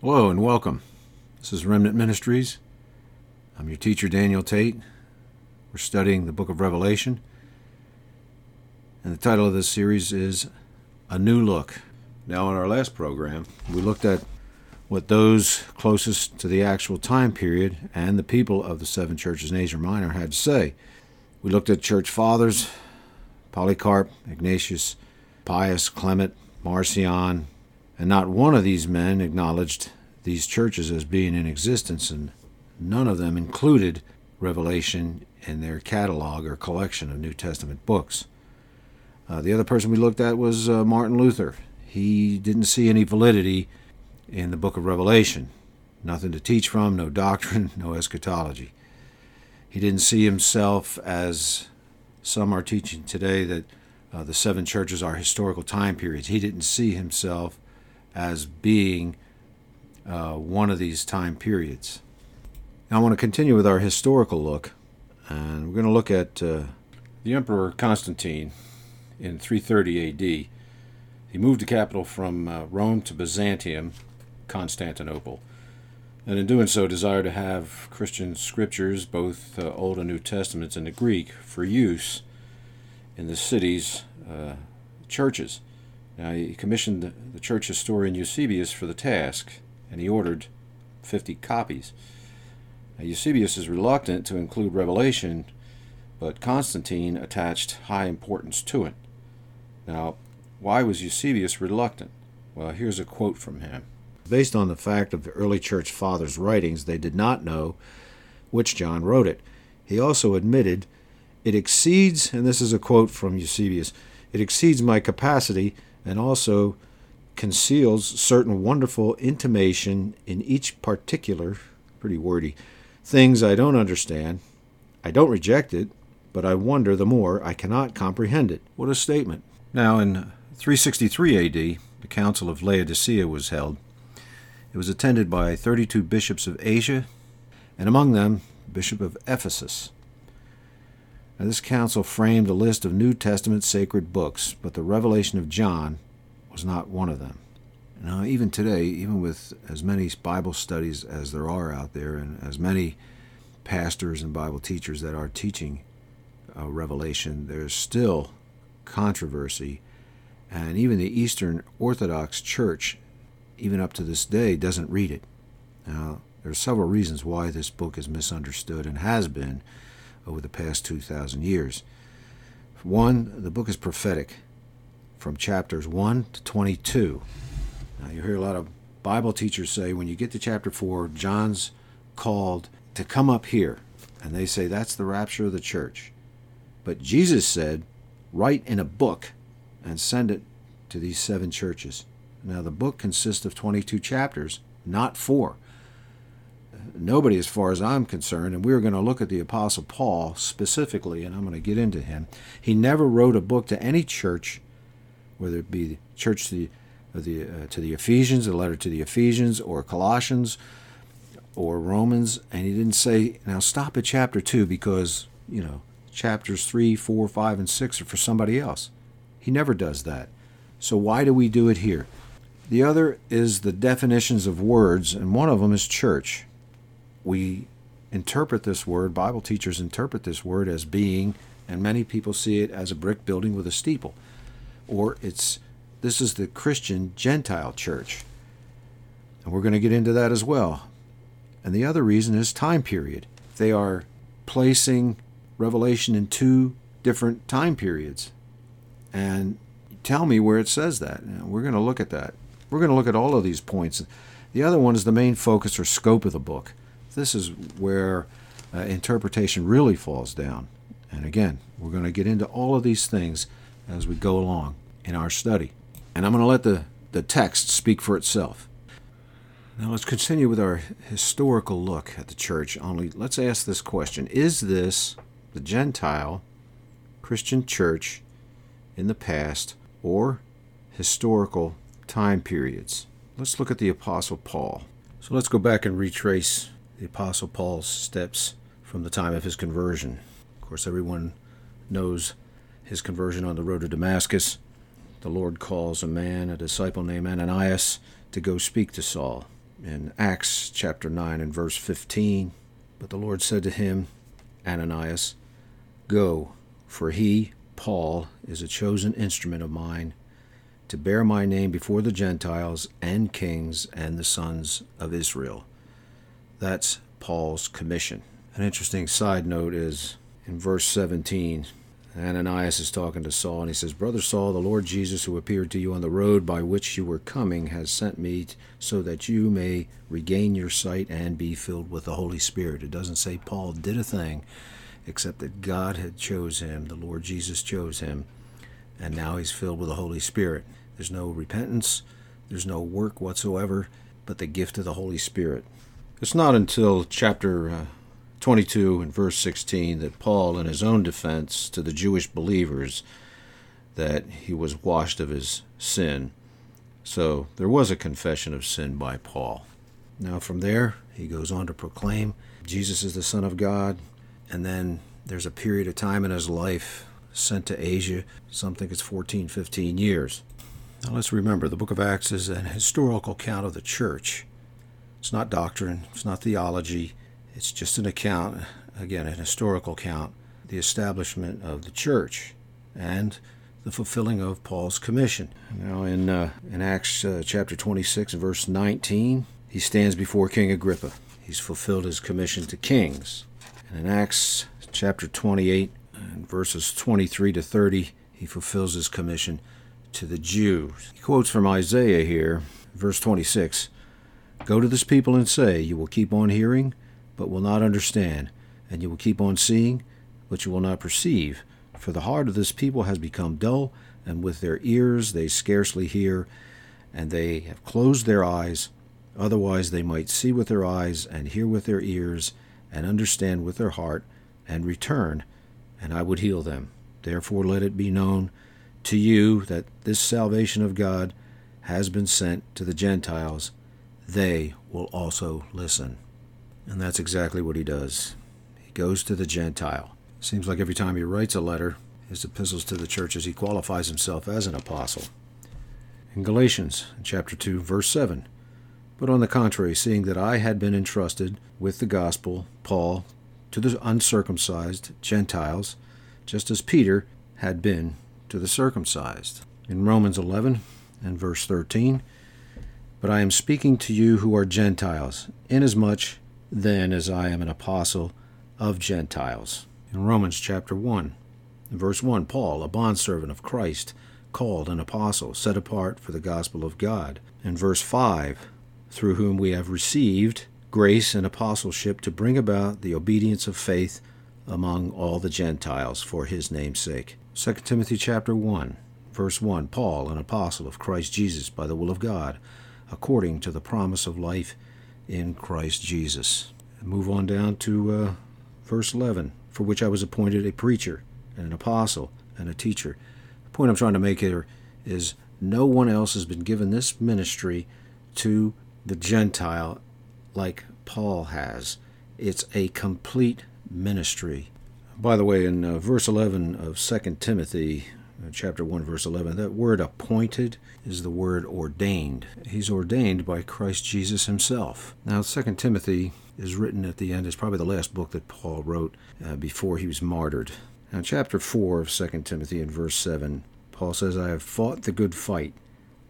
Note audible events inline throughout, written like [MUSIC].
Hello and welcome. This is Remnant Ministries. I'm your teacher, Daniel Tate. We're studying the book of Revelation. And the title of this series is A New Look. Now, in our last program, we looked at what those closest to the actual time period and the people of the seven churches in Asia Minor had to say. We looked at church fathers Polycarp, Ignatius, Pius, Clement, Marcion, and not one of these men acknowledged these churches as being in existence, and none of them included Revelation in their catalog or collection of New Testament books. Uh, the other person we looked at was uh, Martin Luther. He didn't see any validity in the book of Revelation. Nothing to teach from, no doctrine, [LAUGHS] no eschatology. He didn't see himself as some are teaching today that uh, the seven churches are historical time periods. He didn't see himself as being uh, one of these time periods. Now, I want to continue with our historical look, and we're going to look at uh, the Emperor Constantine in 330 AD. He moved the capital from uh, Rome to Byzantium, Constantinople, and in doing so desired to have Christian scriptures, both uh, Old and New Testaments, in the Greek for use in the city's uh, churches. Now, he commissioned the church historian Eusebius for the task, and he ordered 50 copies. Now, Eusebius is reluctant to include Revelation, but Constantine attached high importance to it. Now, why was Eusebius reluctant? Well, here's a quote from him. Based on the fact of the early church fathers' writings, they did not know which John wrote it. He also admitted, It exceeds, and this is a quote from Eusebius, it exceeds my capacity and also conceals certain wonderful intimation in each particular, pretty wordy, things I don't understand. I don't reject it, but I wonder the more I cannot comprehend it. What a statement. Now, in 363 AD, the Council of Laodicea was held. It was attended by 32 bishops of Asia, and among them, Bishop of Ephesus. Now, this council framed a list of New Testament sacred books, but the Revelation of John was not one of them. Now, even today, even with as many Bible studies as there are out there, and as many pastors and Bible teachers that are teaching uh, Revelation, there's still controversy. And even the Eastern Orthodox Church, even up to this day, doesn't read it. Now, there are several reasons why this book is misunderstood and has been over the past 2,000 years. One, the book is prophetic from chapters 1 to 22. Now, you hear a lot of Bible teachers say when you get to chapter 4, John's called to come up here. And they say that's the rapture of the church. But Jesus said, write in a book and send it to these seven churches. Now, the book consists of 22 chapters, not four nobody, as far as I'm concerned, and we're going to look at the Apostle Paul specifically, and I'm going to get into him. He never wrote a book to any church, whether it be the church to the, the uh, to the Ephesians, the letter to the Ephesians, or Colossians, or Romans, and he didn't say, "Now stop at chapter two because you know chapters three, four, five, and six are for somebody else." He never does that. So why do we do it here? The other is the definitions of words, and one of them is church we interpret this word, Bible teachers interpret this word as being, and many people see it as a brick building with a steeple. Or it's this is the Christian Gentile church. And we're going to get into that as well. And the other reason is time period. They are placing Revelation in two different time periods. And tell me where it says that. We're going to look at that. We're going to look at all of these points. The other one is the main focus or scope of the book. This is where uh, interpretation really falls down. And again, we're going to get into all of these things as we go along in our study. And I'm going to let the, the text speak for itself. Now let's continue with our historical look at the church. Only let's ask this question Is this the Gentile Christian church in the past or historical time periods? Let's look at the Apostle Paul. So let's go back and retrace the Apostle Paul's steps from the time of his conversion. Of course, everyone knows his conversion on the road to Damascus. The Lord calls a man, a disciple named Ananias, to go speak to Saul. in Acts chapter 9 and verse 15. But the Lord said to him, Ananias, Go, for he, Paul, is a chosen instrument of mine to bear my name before the Gentiles and kings and the sons of Israel. That's Paul's commission. An interesting side note is in verse 17, Ananias is talking to Saul, and he says, Brother Saul, the Lord Jesus, who appeared to you on the road by which you were coming, has sent me so that you may regain your sight and be filled with the Holy Spirit. It doesn't say Paul did a thing, except that God had chose him, the Lord Jesus chose him, and now he's filled with the Holy Spirit. There's no repentance, there's no work whatsoever, but the gift of the Holy Spirit. It's not until chapter uh, 22 and verse 16 that Paul, in his own defense to the Jewish believers, that he was washed of his sin. So there was a confession of sin by Paul. Now, from there, he goes on to proclaim Jesus is the Son of God, and then there's a period of time in his life sent to Asia, something it's 14, 15 years. Now, let's remember the book of Acts is an historical account of the church. It's not doctrine, it's not theology, it's just an account, again, an historical account, the establishment of the church and the fulfilling of Paul's commission. Now, in, uh, in Acts uh, chapter 26, verse 19, he stands before King Agrippa. He's fulfilled his commission to kings. And in Acts chapter 28, and verses 23 to 30, he fulfills his commission to the Jews. He quotes from Isaiah here, verse 26 Go to this people and say, You will keep on hearing but will not understand, and you will keep on seeing, but you will not perceive. For the heart of this people has become dull, and with their ears they scarcely hear, and they have closed their eyes. Otherwise they might see with their eyes, and hear with their ears, and understand with their heart, and return, and I would heal them. Therefore let it be known to you that this salvation of God has been sent to the Gentiles. They will also listen. And that's exactly what he does. He goes to the Gentile. Seems like every time he writes a letter, his epistles to the churches, he qualifies himself as an apostle. In Galatians, chapter 2, verse 7, But on the contrary, seeing that I had been entrusted with the gospel, Paul, to the uncircumcised Gentiles, just as Peter had been to the circumcised. In Romans 11 and verse 13, But I am speaking to you who are Gentiles, inasmuch then as I am an apostle of Gentiles. In Romans chapter 1, verse 1, Paul, a bondservant of Christ, called an apostle, set apart for the gospel of God. In verse 5, through whom we have received grace and apostleship to bring about the obedience of faith among all the Gentiles for his name's sake. 2 Timothy chapter 1, verse 1, Paul, an apostle of Christ Jesus by the will of God, according to the promise of life in Christ Jesus. Move on down to uh, verse 11, for which I was appointed a preacher and an apostle and a teacher. The point I'm trying to make here is no one else has been given this ministry to the Gentile like Paul has. It's a complete ministry. By the way, in uh, verse 11 of 2 Timothy, chapter 1, verse 11, that word appointed is the word ordained. He's ordained by Christ Jesus himself. Now, 2 Timothy is written at the end, it's probably the last book that Paul wrote uh, before he was martyred. Now, chapter 4 of 2 Timothy, in verse 7, Paul says, I have fought the good fight.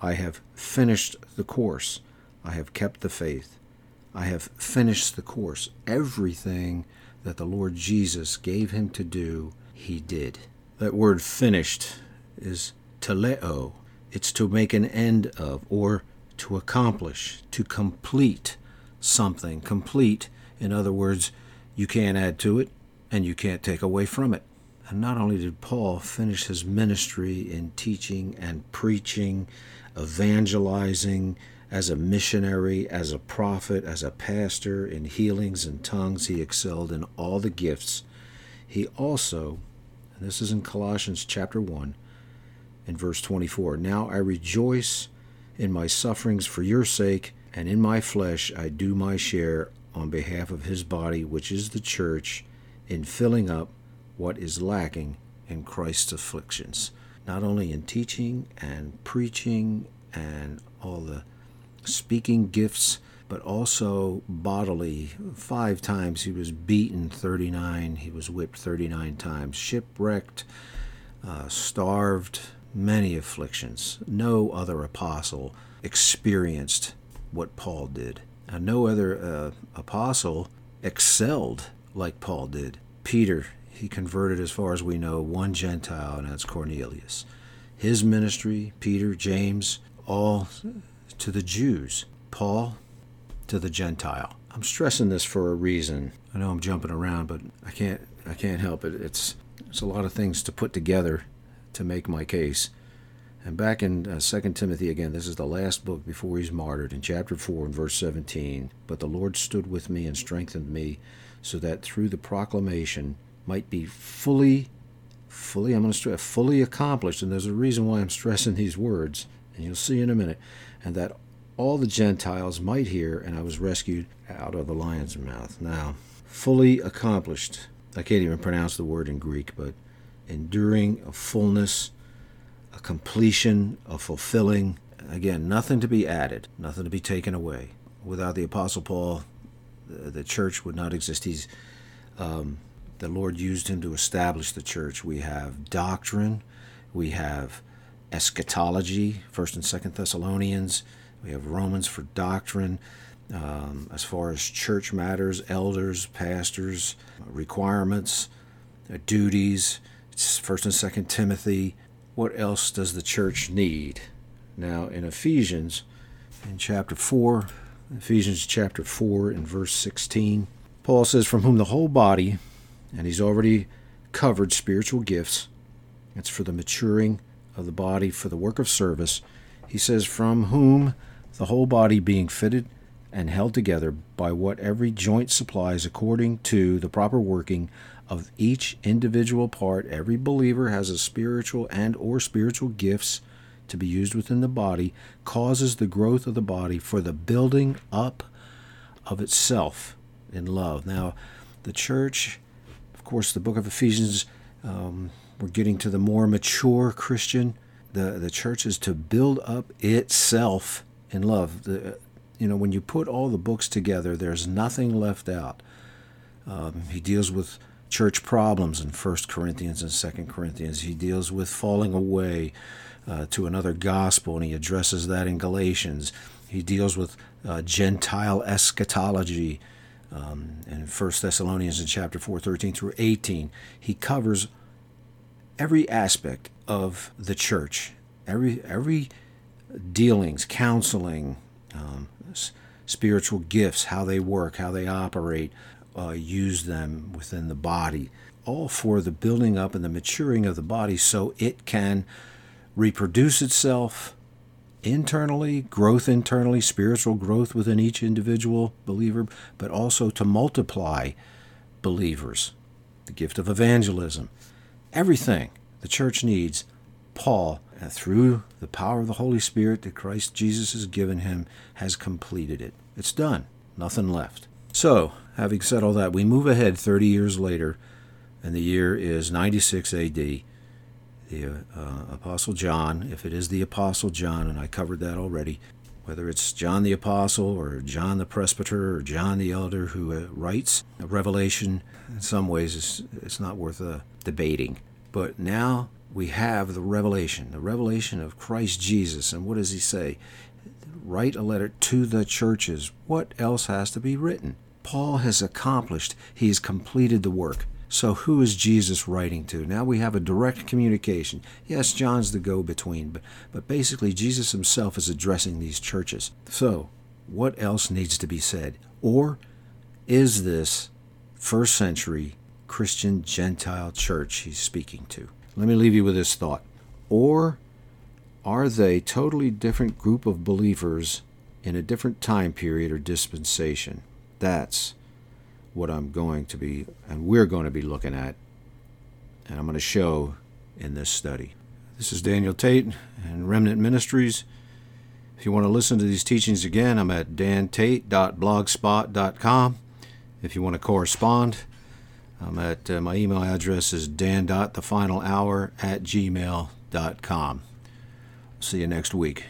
I have finished the course. I have kept the faith. I have finished the course. Everything that the Lord Jesus gave him to do, he did. That word finished is teleo. It's to make an end of or to accomplish, to complete something. Complete, in other words, you can't add to it and you can't take away from it. And not only did Paul finish his ministry in teaching and preaching, evangelizing, as a missionary, as a prophet, as a pastor, in healings and tongues, he excelled in all the gifts. He also this is in Colossians chapter 1 and verse 24. Now I rejoice in my sufferings for your sake, and in my flesh I do my share on behalf of his body, which is the church, in filling up what is lacking in Christ's afflictions. Not only in teaching and preaching and all the speaking gifts, but also bodily. Five times he was beaten 39, he was whipped 39 times, shipwrecked, uh, starved, many afflictions. No other apostle experienced what Paul did. And no other uh, apostle excelled like Paul did. Peter, he converted, as far as we know, one Gentile, and that's Cornelius. His ministry, Peter, James, all to the Jews. Paul, to the Gentile. I'm stressing this for a reason. I know I'm jumping around, but I can't I can't help it. It's it's a lot of things to put together to make my case. And back in uh, 2 Timothy again, this is the last book before he's martyred, in chapter 4 and verse 17. But the Lord stood with me and strengthened me, so that through the proclamation might be fully, fully, I'm going to stress, fully accomplished. And there's a reason why I'm stressing these words, and you'll see in a minute. And that all the Gentiles might hear, and I was rescued out of the lion's mouth. Now, fully accomplished. I can't even pronounce the word in Greek, but enduring a fullness a completion, a fulfilling. Again, nothing to be added, nothing to be taken away. Without the Apostle Paul, the, church would not exist. He's um, the Lord used him to establish the church. We have doctrine, we have eschatology, First and Second Thessalonians. We have Romans for doctrine. Um, as far as church matters, elders, pastors, requirements, uh, duties. First and Second Timothy what else does the church need? Now, in Ephesians, in chapter 4, Ephesians chapter 4, and verse 16, Paul says, From whom the whole body, and he's already covered spiritual gifts, it's for the maturing of the body, for the work of service. He says, From whom the whole body being fitted and held together by what every joint supplies according to the proper working of each individual part. Every believer has a spiritual and or spiritual gifts to be used within the body causes the growth of the body for the building up of itself in love. Now the church of course the book of ephesians um, we're getting to the more mature christian. The, the church is to build up itself in love the, you know when you put all the books together there's nothing left out um, he deals with church problems in 1 Corinthians and 2 Corinthians. He deals with falling away uh, to another gospel, and he addresses that in Galatians. He deals with uh, Gentile eschatology um, in 1 Thessalonians in chapter 4, 13 through 18. He covers every aspect of the church, every, every dealings, counseling, um, spiritual gifts, how they work, how they operate, uh, use them within the body, all for the building up and the maturing of the body so it can reproduce itself internally, growth internally, spiritual growth within each individual believer, but also to multiply believers. The gift of evangelism. Everything the church needs, Paul, through the power of the Holy Spirit that Christ Jesus has given him, has completed it. It's done. Nothing left. So, having said all that, we move ahead 30 years later, and the year is 96 AD. The uh, Apostle John, if it is the Apostle John, and I covered that already, whether it's John the Apostle or John the Presbyter or John the Elder who uh, writes a revelation, in some ways it's, it's not worth uh, debating. But now we have the revelation, the revelation of Christ Jesus. And what does he say? Write a letter to the churches. What else has to be written? Paul has accomplished, he has completed the work. So, who is Jesus writing to? Now we have a direct communication. Yes, John's the go between, but, but basically, Jesus himself is addressing these churches. So, what else needs to be said? Or is this first century Christian Gentile church he's speaking to? Let me leave you with this thought. Or are they totally different group of believers in a different time period or dispensation? That's what I'm going to be, and we're going to be looking at, and I'm going to show in this study. This is Daniel Tate and Remnant Ministries. If you want to listen to these teachings again, I'm at dantate.blogspot.com. If you want to correspond, I'm at uh, my email address is dan.thefinalhour at gmail.com. See you next week.